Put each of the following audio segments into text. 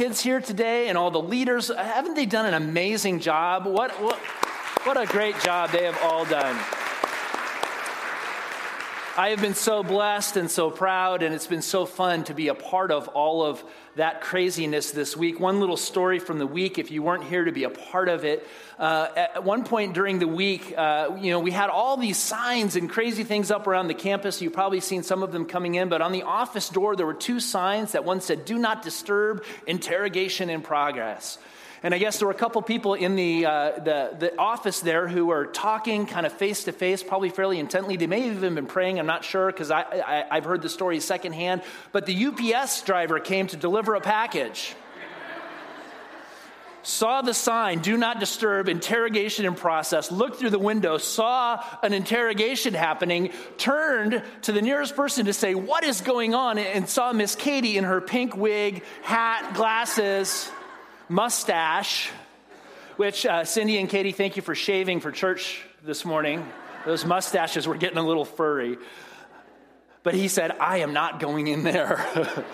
kids here today and all the leaders. Haven't they done an amazing job? What, what, what a great job they have all done. I have been so blessed and so proud, and it's been so fun to be a part of all of that craziness this week. One little story from the week, if you weren't here to be a part of it. Uh, at one point during the week, uh, you know, we had all these signs and crazy things up around the campus. You've probably seen some of them coming in, but on the office door, there were two signs that one said, Do not disturb, interrogation in progress. And I guess there were a couple people in the, uh, the, the, office there who were talking kind of face to face, probably fairly intently. They may have even been praying, I'm not sure, because I, I, I've heard the story secondhand. But the UPS driver came to deliver a package. saw the sign, do not disturb, interrogation in process, looked through the window, saw an interrogation happening, turned to the nearest person to say, What is going on? and saw Miss Katie in her pink wig, hat, glasses mustache, which uh, Cindy and Katie, thank you for shaving for church this morning. Those mustaches were getting a little furry. But he said, I am not going in there.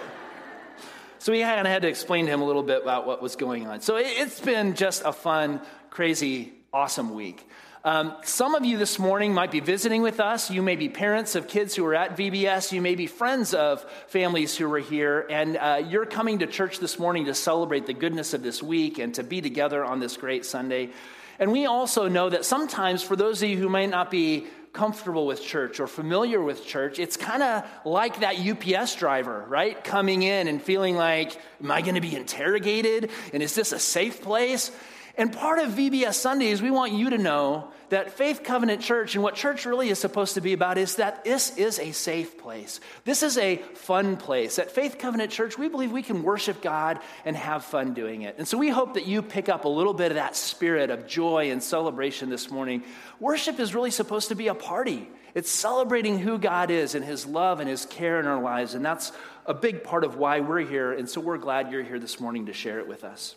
so we kind of had to explain to him a little bit about what was going on. So it's been just a fun, crazy, awesome week. Um, some of you this morning might be visiting with us. You may be parents of kids who are at VBS. You may be friends of families who are here. And uh, you're coming to church this morning to celebrate the goodness of this week and to be together on this great Sunday. And we also know that sometimes, for those of you who might not be comfortable with church or familiar with church, it's kind of like that UPS driver, right? Coming in and feeling like, am I going to be interrogated? And is this a safe place? And part of VBS Sunday is we want you to know that Faith Covenant Church and what church really is supposed to be about is that this is a safe place. This is a fun place. At Faith Covenant Church, we believe we can worship God and have fun doing it. And so we hope that you pick up a little bit of that spirit of joy and celebration this morning. Worship is really supposed to be a party. It's celebrating who God is and his love and his care in our lives. And that's a big part of why we're here. And so we're glad you're here this morning to share it with us.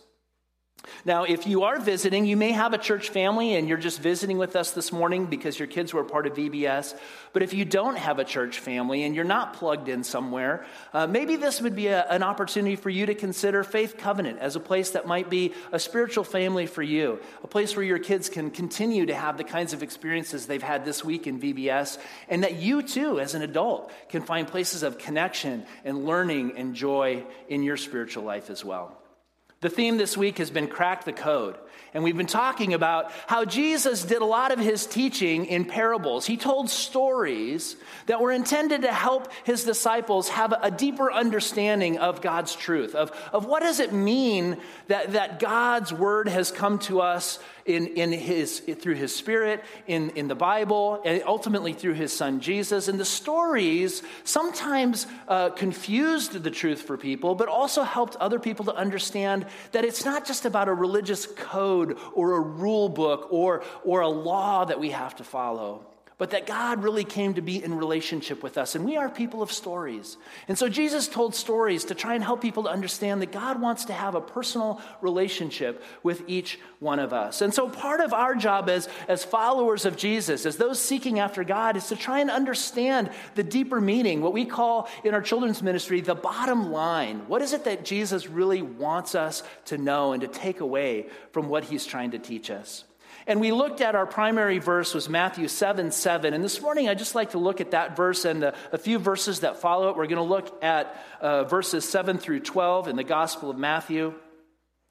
Now, if you are visiting, you may have a church family and you're just visiting with us this morning because your kids were part of VBS. But if you don't have a church family and you're not plugged in somewhere, uh, maybe this would be a, an opportunity for you to consider Faith Covenant as a place that might be a spiritual family for you, a place where your kids can continue to have the kinds of experiences they've had this week in VBS, and that you too, as an adult, can find places of connection and learning and joy in your spiritual life as well. The theme this week has been Crack the Code. And we've been talking about how Jesus did a lot of his teaching in parables. He told stories that were intended to help his disciples have a deeper understanding of God's truth, of, of what does it mean that, that God's word has come to us in, in his, through his spirit, in, in the Bible, and ultimately through his son Jesus. And the stories sometimes uh, confused the truth for people, but also helped other people to understand that it's not just about a religious code or a rule book or, or a law that we have to follow but that God really came to be in relationship with us. And we are people of stories. And so Jesus told stories to try and help people to understand that God wants to have a personal relationship with each one of us. And so part of our job as, as followers of Jesus, as those seeking after God, is to try and understand the deeper meaning, what we call in our children's ministry the bottom line. What is it that Jesus really wants us to know and to take away from what he's trying to teach us? And we looked at our primary verse was Matthew 7 7. And this morning, I'd just like to look at that verse and the, a few verses that follow it. We're going to look at uh, verses 7 through 12 in the Gospel of Matthew.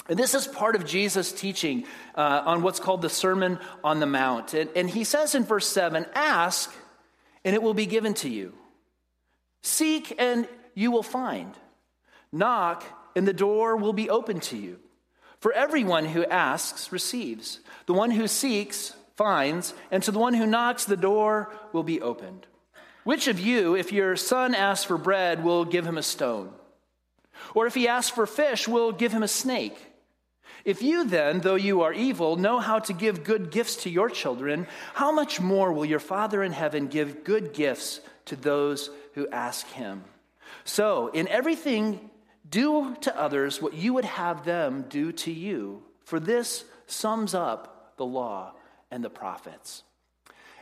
And this is part of Jesus' teaching uh, on what's called the Sermon on the Mount. And, and he says in verse 7 Ask, and it will be given to you. Seek, and you will find. Knock, and the door will be open to you. For everyone who asks receives, the one who seeks finds, and to the one who knocks, the door will be opened. Which of you, if your son asks for bread, will give him a stone? Or if he asks for fish, will give him a snake? If you then, though you are evil, know how to give good gifts to your children, how much more will your Father in heaven give good gifts to those who ask him? So, in everything do to others what you would have them do to you, for this sums up the law and the prophets.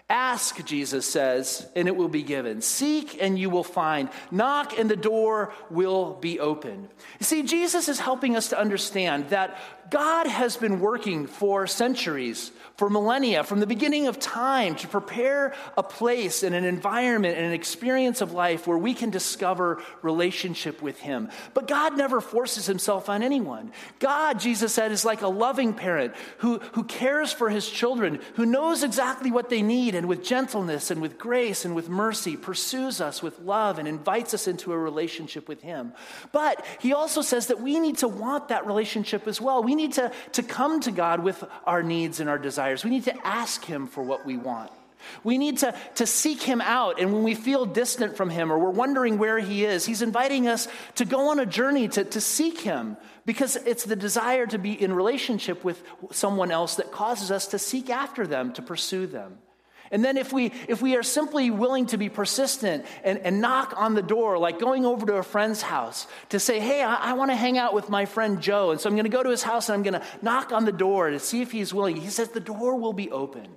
Ask, Jesus says, and it will be given. Seek and you will find. Knock and the door will be open. You see, Jesus is helping us to understand that God has been working for centuries, for millennia, from the beginning of time to prepare a place and an environment and an experience of life where we can discover relationship with Him. But God never forces Himself on anyone. God, Jesus said, is like a loving parent who, who cares for His children, who knows exactly what they need, and with gentleness and with grace and with mercy pursues us with love and invites us into a relationship with Him. But He also says that we need to want that relationship as well. We we need to, to come to God with our needs and our desires. We need to ask Him for what we want. We need to, to seek Him out. And when we feel distant from Him or we're wondering where He is, He's inviting us to go on a journey to, to seek Him because it's the desire to be in relationship with someone else that causes us to seek after them, to pursue them. And then if we if we are simply willing to be persistent and, and knock on the door, like going over to a friend's house to say, hey, I, I want to hang out with my friend Joe. And so I'm going to go to his house and I'm going to knock on the door to see if he's willing. He says the door will be open.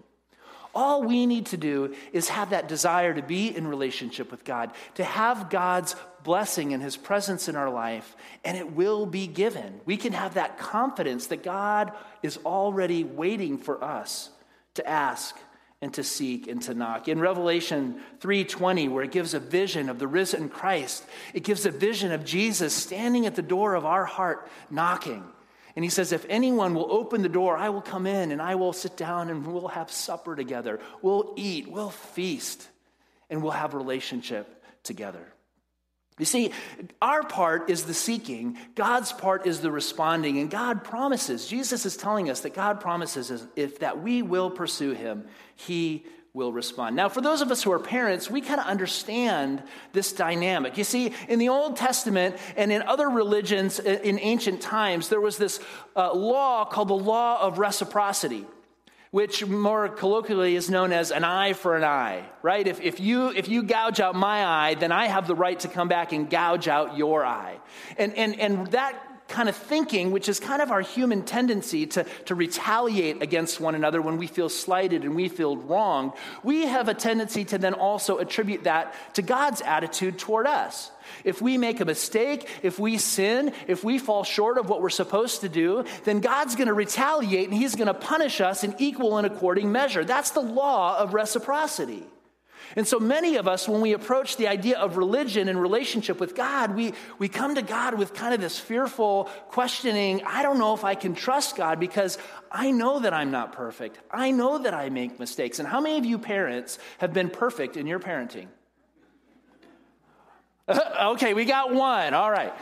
All we need to do is have that desire to be in relationship with God, to have God's blessing and his presence in our life, and it will be given. We can have that confidence that God is already waiting for us to ask and to seek and to knock. In Revelation 3:20 where it gives a vision of the risen Christ, it gives a vision of Jesus standing at the door of our heart knocking. And he says if anyone will open the door, I will come in and I will sit down and we'll have supper together. We'll eat, we'll feast, and we'll have relationship together. You see, our part is the seeking, God's part is the responding, and God promises, Jesus is telling us that God promises if that we will pursue him, he will respond. Now, for those of us who are parents, we kind of understand this dynamic. You see, in the Old Testament and in other religions in ancient times, there was this uh, law called the law of reciprocity which more colloquially is known as an eye for an eye, right? If, if, you, if you gouge out my eye, then I have the right to come back and gouge out your eye. And, and, and that kind of thinking, which is kind of our human tendency to, to retaliate against one another when we feel slighted and we feel wronged, we have a tendency to then also attribute that to God's attitude toward us. If we make a mistake, if we sin, if we fall short of what we're supposed to do, then God's going to retaliate and He's going to punish us in equal and according measure. That's the law of reciprocity. And so many of us, when we approach the idea of religion and relationship with God, we, we come to God with kind of this fearful questioning I don't know if I can trust God because I know that I'm not perfect. I know that I make mistakes. And how many of you parents have been perfect in your parenting? okay, we got one. All right.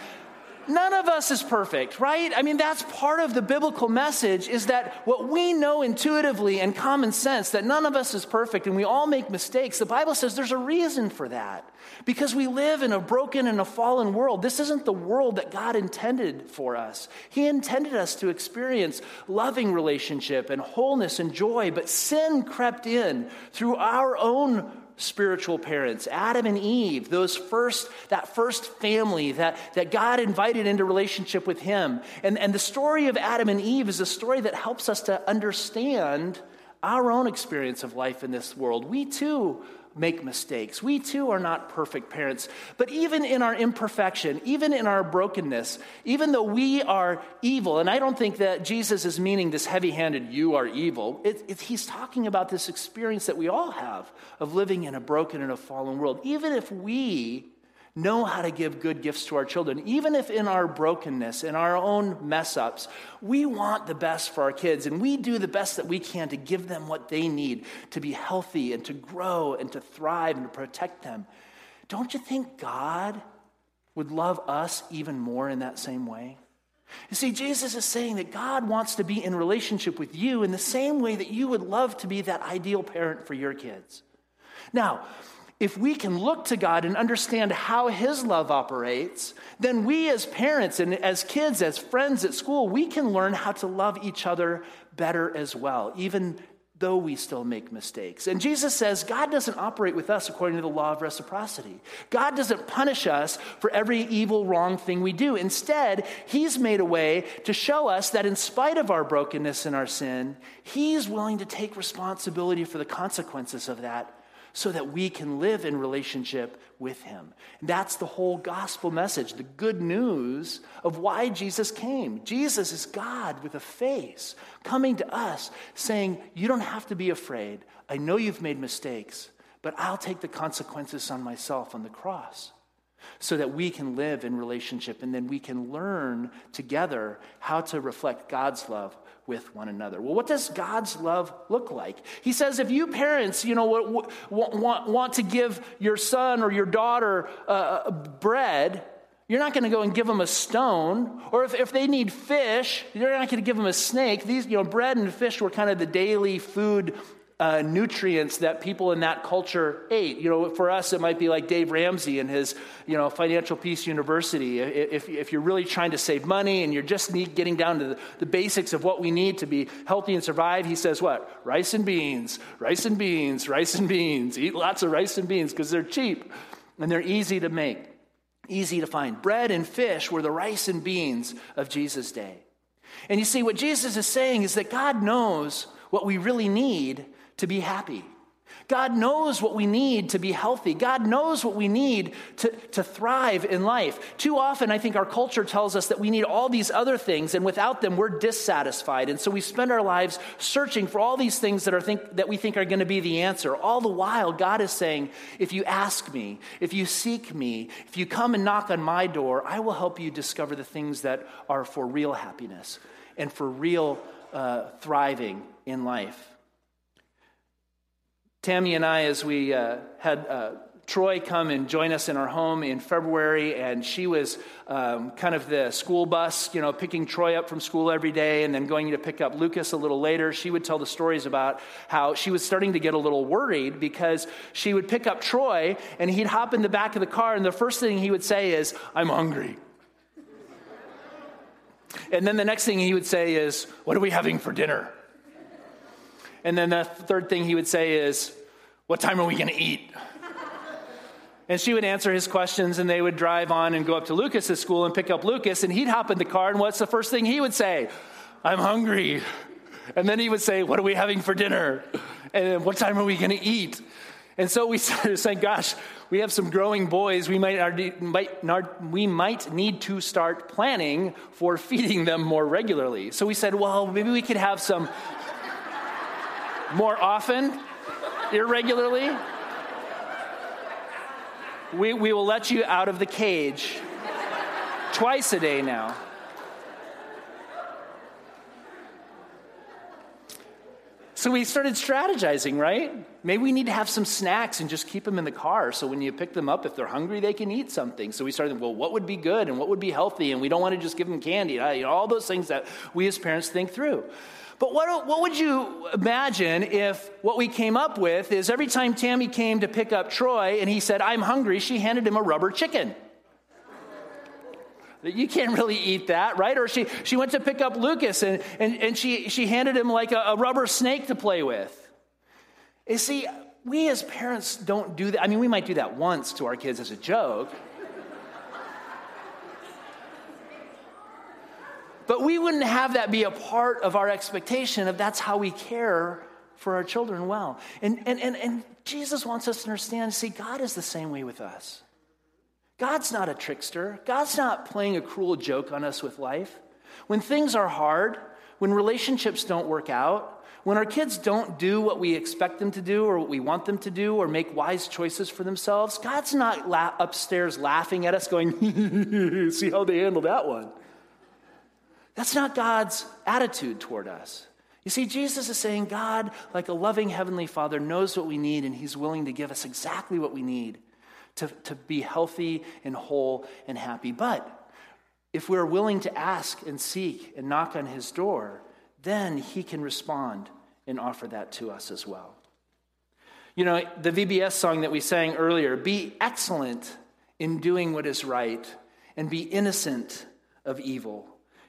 None of us is perfect, right? I mean, that's part of the biblical message is that what we know intuitively and common sense that none of us is perfect and we all make mistakes. The Bible says there's a reason for that. Because we live in a broken and a fallen world. This isn't the world that God intended for us. He intended us to experience loving relationship and wholeness and joy, but sin crept in through our own spiritual parents, Adam and Eve, those first, that first family that, that God invited into relationship with him. And, and the story of Adam and Eve is a story that helps us to understand our own experience of life in this world. We too make mistakes. We too are not perfect parents. But even in our imperfection, even in our brokenness, even though we are evil, and I don't think that Jesus is meaning this heavy handed, you are evil, it, it, he's talking about this experience that we all have of living in a broken and a fallen world. Even if we know how to give good gifts to our children. Even if in our brokenness, in our own mess ups, we want the best for our kids and we do the best that we can to give them what they need to be healthy and to grow and to thrive and to protect them. Don't you think God would love us even more in that same way? You see, Jesus is saying that God wants to be in relationship with you in the same way that you would love to be that ideal parent for your kids. Now, if we can look to God and understand how His love operates, then we as parents and as kids, as friends at school, we can learn how to love each other better as well, even though we still make mistakes. And Jesus says God doesn't operate with us according to the law of reciprocity. God doesn't punish us for every evil, wrong thing we do. Instead, He's made a way to show us that in spite of our brokenness and our sin, He's willing to take responsibility for the consequences of that so that we can live in relationship with him. And that's the whole gospel message, the good news of why Jesus came. Jesus is God with a face coming to us saying, You don't have to be afraid. I know you've made mistakes, but I'll take the consequences on myself on the cross so that we can live in relationship and then we can learn together how to reflect God's love with one another. Well, what does God's love look like? He says if you parents, you know, want, want to give your son or your daughter uh, bread, you're not going to go and give them a stone. Or if, if they need fish, you're not going to give them a snake. These, you know, bread and fish were kind of the daily food uh, nutrients that people in that culture ate. You know, for us, it might be like Dave Ramsey and his, you know, Financial Peace University. If, if you're really trying to save money and you're just need, getting down to the, the basics of what we need to be healthy and survive, he says what? Rice and beans, rice and beans, rice and beans. Eat lots of rice and beans because they're cheap and they're easy to make, easy to find. Bread and fish were the rice and beans of Jesus' day. And you see, what Jesus is saying is that God knows what we really need to be happy. God knows what we need to be healthy. God knows what we need to, to thrive in life. Too often, I think our culture tells us that we need all these other things, and without them, we're dissatisfied. And so we spend our lives searching for all these things that, are think, that we think are going to be the answer. All the while, God is saying, if you ask me, if you seek me, if you come and knock on my door, I will help you discover the things that are for real happiness and for real uh, thriving in life. Tammy and I, as we uh, had uh, Troy come and join us in our home in February, and she was um, kind of the school bus, you know, picking Troy up from school every day and then going to pick up Lucas a little later. She would tell the stories about how she was starting to get a little worried because she would pick up Troy and he'd hop in the back of the car, and the first thing he would say is, I'm hungry. And then the next thing he would say is, What are we having for dinner? And then the third thing he would say is, What time are we going to eat? And she would answer his questions, and they would drive on and go up to Lucas's school and pick up Lucas, and he'd hop in the car, and what's the first thing he would say? I'm hungry. And then he would say, What are we having for dinner? And what time are we going to eat? And so we started saying, Gosh, we have some growing boys. We might, might we might need to start planning for feeding them more regularly. So we said, Well, maybe we could have some more often, irregularly, we, we will let you out of the cage twice a day now. So we started strategizing, right? Maybe we need to have some snacks and just keep them in the car so when you pick them up, if they're hungry, they can eat something. So we started, well, what would be good and what would be healthy? And we don't want to just give them candy. All those things that we as parents think through. But what, what would you imagine if what we came up with is every time Tammy came to pick up Troy and he said, I'm hungry, she handed him a rubber chicken? You can't really eat that, right? Or she, she went to pick up Lucas and, and, and she, she handed him like a, a rubber snake to play with. You see, we as parents don't do that. I mean, we might do that once to our kids as a joke. But we wouldn't have that be a part of our expectation of that's how we care for our children well. And, and, and, and Jesus wants us to understand see, God is the same way with us. God's not a trickster, God's not playing a cruel joke on us with life. When things are hard, when relationships don't work out, when our kids don't do what we expect them to do or what we want them to do or make wise choices for themselves, God's not la- upstairs laughing at us going, see how they handle that one. That's not God's attitude toward us. You see, Jesus is saying God, like a loving Heavenly Father, knows what we need, and He's willing to give us exactly what we need to, to be healthy and whole and happy. But if we're willing to ask and seek and knock on His door, then He can respond and offer that to us as well. You know, the VBS song that we sang earlier be excellent in doing what is right and be innocent of evil.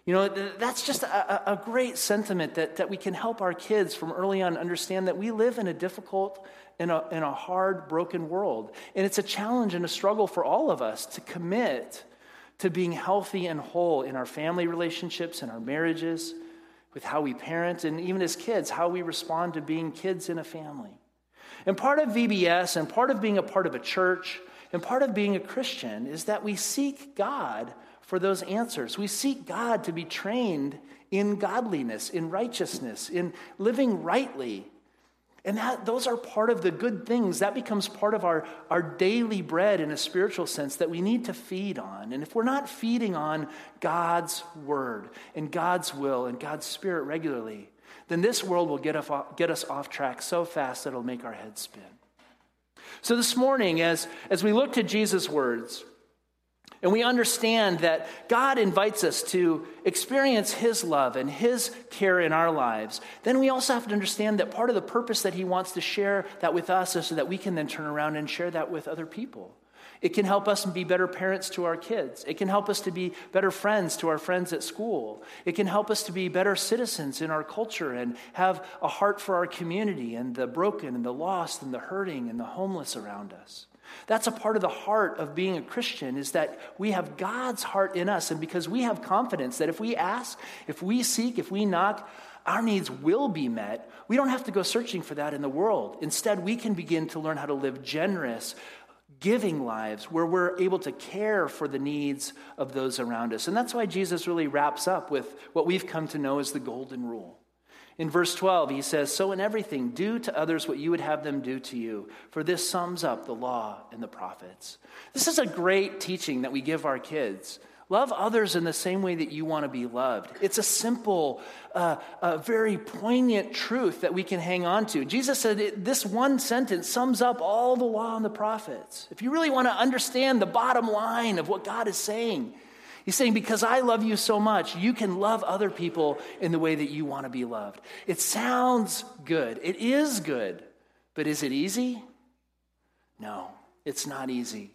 You know, that's just a, a, great sentiment that, that we can help our kids from early on understand that we live in a difficult, in a, in a hard, broken world. And it's a challenge and a struggle for all of us to commit to being healthy and whole in our family relationships, in our marriages, with how we parent, and even as kids, how we respond to being kids in a family. And part of VBS and part of being a part of a church and part of being a Christian is that we seek God for those answers. We seek God to be trained in godliness, in righteousness, in living rightly. And that, those are part of the good things. That becomes part of our, our daily bread in a spiritual sense that we need to feed on. And if we're not feeding on God's word and God's will and God's spirit regularly, then this world will get, off, get us off track so fast that it'll make our heads spin. So this morning, as, as we look to Jesus' words, and we understand that God invites us to experience His love and His care in our lives. Then we also have to understand that part of the purpose that He wants to share that with us is so that we can then turn around and share that with other people. It can help us be better parents to our kids. It can help us to be better friends to our friends at school. It can help us to be better citizens in our culture and have a heart for our community and the broken and the lost and the hurting and the homeless around us. That's a part of the heart of being a Christian is that we have God's heart in us. And because we have confidence that if we ask, if we seek, if we knock, our needs will be met. We don't have to go searching for that in the world. Instead, we can begin to learn how to live generous, giving lives where we're able to care for the needs of those around us. And that's why Jesus really wraps up with what we've come to know as the golden rule. In verse 12, he says, So in everything, do to others what you would have them do to you, for this sums up the law and the prophets. This is a great teaching that we give our kids. Love others in the same way that you want to be loved. It's a simple, uh, a very poignant truth that we can hang on to. Jesus said this one sentence sums up all the law and the prophets. If you really want to understand the bottom line of what God is saying, He's saying, because I love you so much, you can love other people in the way that you want to be loved. It sounds good. It is good. But is it easy? No, it's not easy.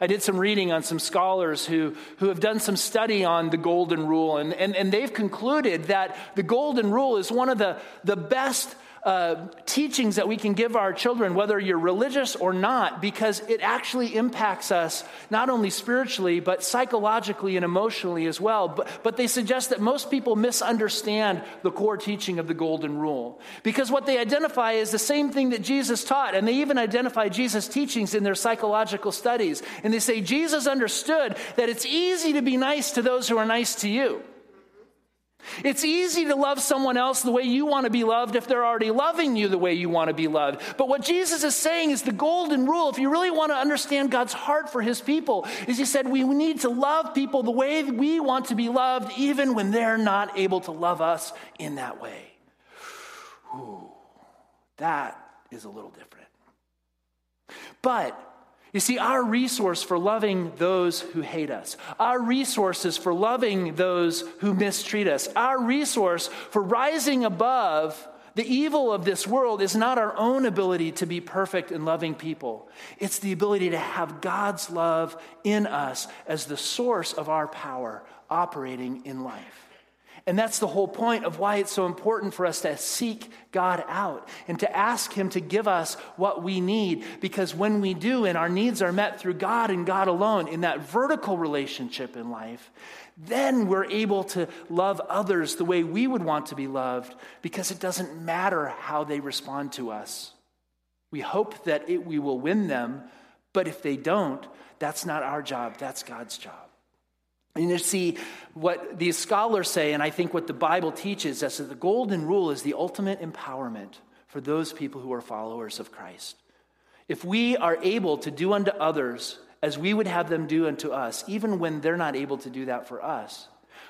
I did some reading on some scholars who, who have done some study on the Golden Rule, and, and, and they've concluded that the Golden Rule is one of the, the best uh, teachings that we can give our children, whether you're religious or not, because it actually impacts us not only spiritually, but psychologically and emotionally as well. But, but they suggest that most people misunderstand the core teaching of the Golden Rule. Because what they identify is the same thing that Jesus taught, and they even identify Jesus' teachings in their psychological studies. And they say Jesus understood that it's easy to be nice to those who are nice to you. It's easy to love someone else the way you want to be loved if they're already loving you the way you want to be loved. But what Jesus is saying is the golden rule, if you really want to understand God's heart for his people, is he said we need to love people the way we want to be loved, even when they're not able to love us in that way. Ooh, that is a little different. But you see, our resource for loving those who hate us, our resources for loving those who mistreat us, our resource for rising above the evil of this world is not our own ability to be perfect and loving people. It's the ability to have God's love in us as the source of our power operating in life. And that's the whole point of why it's so important for us to seek God out and to ask Him to give us what we need. Because when we do and our needs are met through God and God alone in that vertical relationship in life, then we're able to love others the way we would want to be loved because it doesn't matter how they respond to us. We hope that it, we will win them, but if they don't, that's not our job, that's God's job. And you see what these scholars say, and I think what the Bible teaches us that the golden rule is the ultimate empowerment for those people who are followers of Christ. If we are able to do unto others as we would have them do unto us, even when they're not able to do that for us,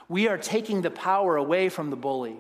we are taking the power away from the bully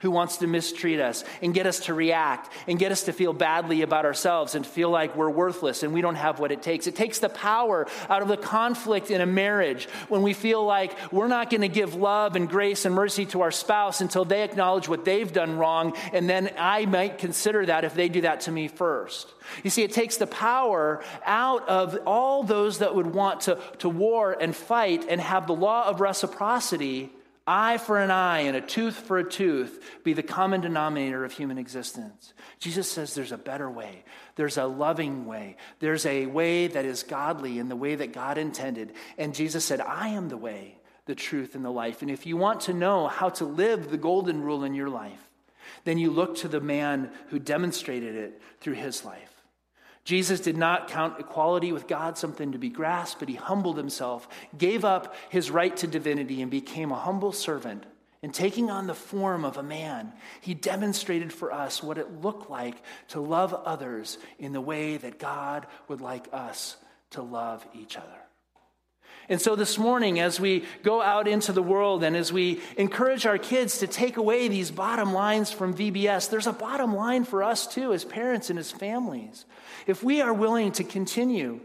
who wants to mistreat us and get us to react and get us to feel badly about ourselves and feel like we're worthless and we don't have what it takes. It takes the power out of the conflict in a marriage when we feel like we're not going to give love and grace and mercy to our spouse until they acknowledge what they've done wrong, and then I might consider that if they do that to me first. You see, it takes the power out of all those that would want to, to war and fight and have the law of reciprocity eye for an eye and a tooth for a tooth be the common denominator of human existence. Jesus says there's a better way. There's a loving way. There's a way that is godly in the way that God intended. And Jesus said, I am the way, the truth, and the life. And if you want to know how to live the golden rule in your life, then you look to the man who demonstrated it through his life. Jesus did not count equality with God something to be grasped, but he humbled himself, gave up his right to divinity, and became a humble servant. And taking on the form of a man, he demonstrated for us what it looked like to love others in the way that God would like us to love each other. And so this morning, as we go out into the world and as we encourage our kids to take away these bottom lines from VBS, there's a bottom line for us too, as parents and as families. If we are willing to continue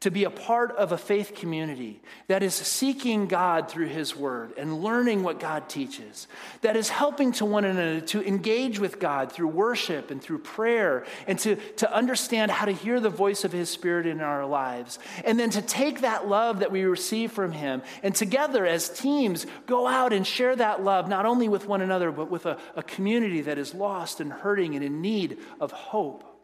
to be a part of a faith community that is seeking God through His Word and learning what God teaches, that is helping to one another to engage with God through worship and through prayer, and to, to understand how to hear the voice of His Spirit in our lives, and then to take that love that we receive from Him and together as teams go out and share that love not only with one another, but with a, a community that is lost and hurting and in need of hope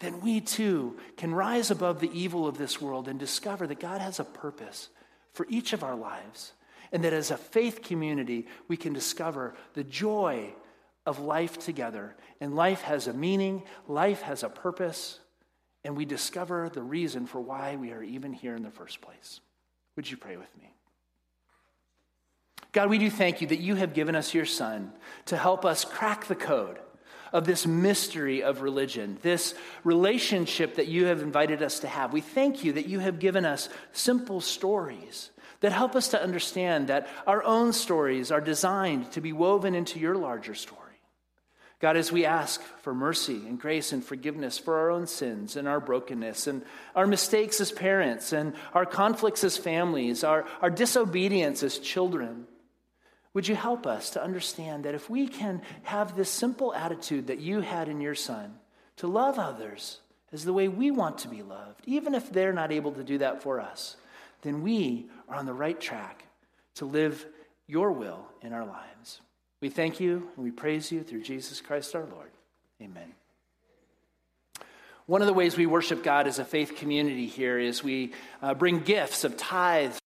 then we too can rise above the evil of this world and discover that God has a purpose for each of our lives. And that as a faith community, we can discover the joy of life together. And life has a meaning, life has a purpose, and we discover the reason for why we are even here in the first place. Would you pray with me? God, we do thank you that you have given us your Son to help us crack the code of this mystery of religion, this relationship that you have invited us to have. We thank you that you have given us simple stories that help us to understand that our own stories are designed to be woven into your larger story. God, as we ask for mercy and grace and forgiveness for our own sins and our brokenness and our mistakes as parents and our conflicts as families, our, our disobedience as children, would you help us to understand that if we can have this simple attitude that you had in your son, to love others as the way we want to be loved, even if they're not able to do that for us, then we are on the right track to live your will in our lives. We thank you and we praise you through Jesus Christ our Lord. Amen. One of the ways we worship God as a faith community here is we uh, bring gifts of tithes.